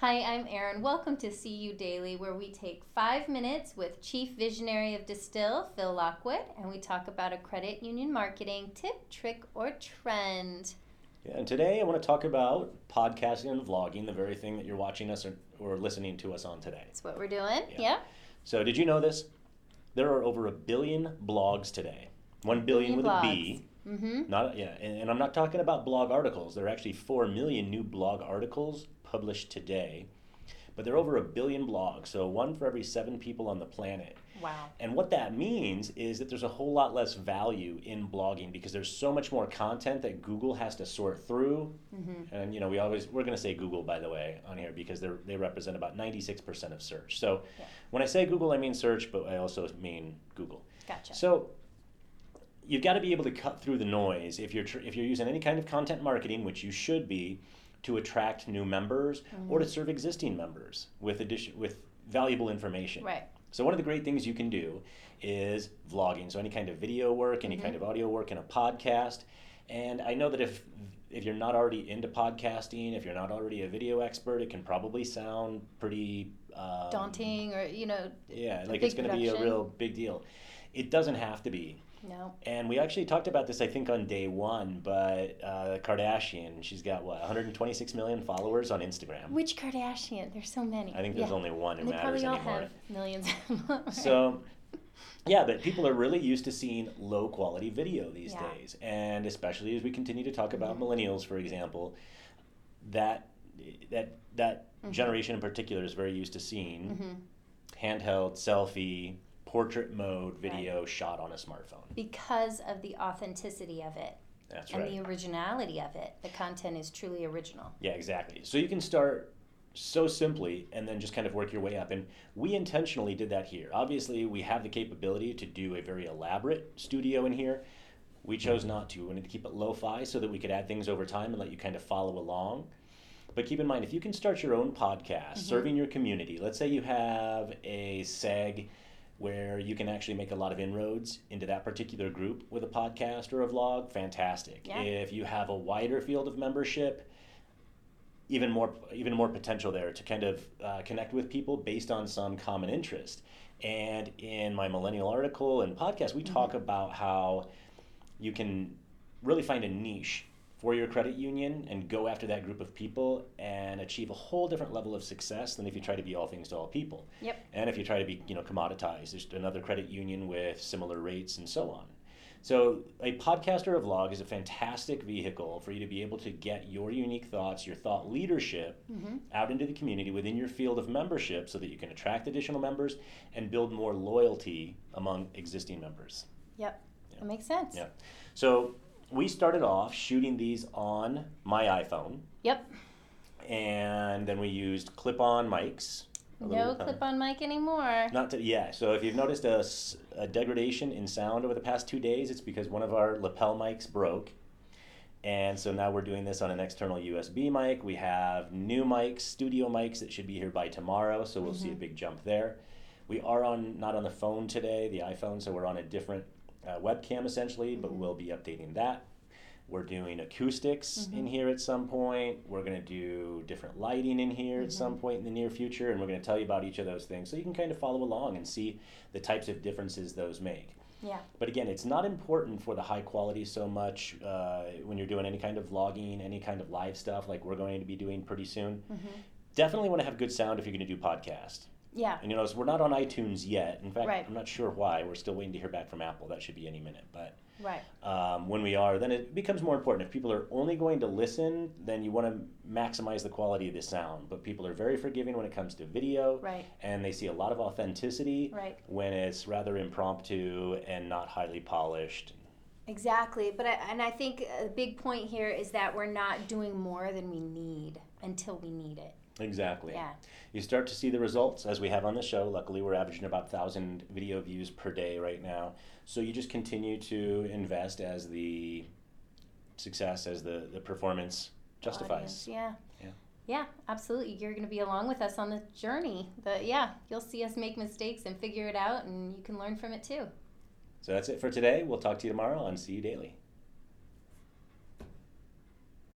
Hi, I'm Erin. Welcome to CU Daily, where we take five minutes with Chief Visionary of Distill, Phil Lockwood, and we talk about a credit union marketing tip, trick, or trend. Yeah, and today I want to talk about podcasting and vlogging, the very thing that you're watching us or, or listening to us on today. That's what we're doing. Yeah. Yeah. So, did you know this? There are over a billion blogs today. One billion with a B. Mm-hmm. Not yeah, and, and I'm not talking about blog articles. There are actually four million new blog articles published today, but there are over a billion blogs. So one for every seven people on the planet. Wow. And what that means is that there's a whole lot less value in blogging because there's so much more content that Google has to sort through. Mm-hmm. And you know, we always we're going to say Google by the way on here because they they represent about 96% of search. So Yeah. when I say Google, I mean search, but I also mean Google. Gotcha. So you've got to be able to cut through the noise if you're tr- if you're using any kind of content marketing, which you should be, to attract new members or to serve existing members with addition with valuable information. right. So one of the great things you can do is vlogging. So any kind of video work, any kind of audio work in a podcast. And I know that if if you're not already into podcasting, if you're not already a video expert, it can probably sound pretty um, Daunting, or you know, Yeah, like it's going to be a real big deal. It doesn't have to be. No. And we actually talked about this, I think, on day one. But uh, Kardashian, she's got what 126 million followers on Instagram. Which Kardashian? There's so many. I think there's yeah. only one who And they matters probably all anymore. have millions. of. So, yeah, but people are really used to seeing low quality video these Yeah. days. And especially as we continue to talk about Mhm. millennials, for example, that that that Mhm. generation in particular is very used to seeing hmm handheld, selfie, portrait mode video shot on a smartphone. Because of the authenticity of it That's and right. the originality of it. The content is truly original. Yeah, exactly. So you can start so simply and then just kind of work your way up. And we intentionally did that here. Obviously, we have the capability to do a very elaborate studio in here. We chose not to. We wanted to keep it lo fi so that we could add things over time and let you kind of follow along. But keep in mind, if you can start your own podcast mm-hmm. serving your community, let's say you have a SEG where you can actually make a lot of inroads into that particular group with a podcast or a vlog, fantastic. Yeah. If you have a wider field of membership, even more even more potential there to kind of uh, connect with people based on some common interest. And in my millennial article and podcast, we talk about how you can really find a niche for your credit union and go after that group of people and achieve a whole different level of success than if you try to be all things to all people. Yep. And if you try to be, you know, commoditized, there's another credit union with similar rates and so on. So a podcast or a vlog is a fantastic vehicle for you to be able to get your unique thoughts, your thought leadership hmm out into the community within your field of membership so that you can attract additional members and build more loyalty among existing members. Yep. Yeah. That makes sense. Yeah. So we started off shooting these on my iPhone Yep. and then we used clip-on mics. No uh, clip on mic anymore. Not to, yeah. So if you've noticed a degradation in sound over the past two days, it's because one of our lapel mics broke. And so now we're doing this on an external USB mic. We have new mics, studio mics that should be here by tomorrow. So we'll see a big jump there. We are on not on the phone today, the iPhone. So we're on a different uh, webcam essentially, but we'll be updating that. We're doing acoustics in here at some point. We're going to do different lighting in here at some point in the near future, and we're going to tell you about each of those things so you can kind of follow along and see the types of differences those make. Yeah. But again, it's not important for the high quality so much uh, when you're doing any kind of vlogging, any kind of live stuff like we're going to be doing pretty soon. hmm Definitely want to have good sound if you're going to do podcast. Yeah. And you know, we're not on iTunes yet. In fact, Right. I'm not sure why. We're still waiting to hear back from Apple. That should be any minute. But Right. um, when we are, then it becomes more important. If people are only going to listen, then you want to maximize the quality of the sound. But people are very forgiving when it comes to video, Right. and they see a lot of authenticity Right. when it's rather impromptu and not highly polished. Exactly. But I, and I think a big point here is that we're not doing more than we need until we need it. Exactly. Yeah. You start to see the results as we have on the show. Luckily, we're averaging about 1,000 video views per day right now. So you just continue to invest as the success, as the, the performance justifies. Audience, Yeah. Yeah. Yeah, absolutely. You're going to be along with us on the journey. But yeah, you'll see us make mistakes and figure it out, and you can learn from it too. So that's it for today. We'll talk to you tomorrow on CU Daily.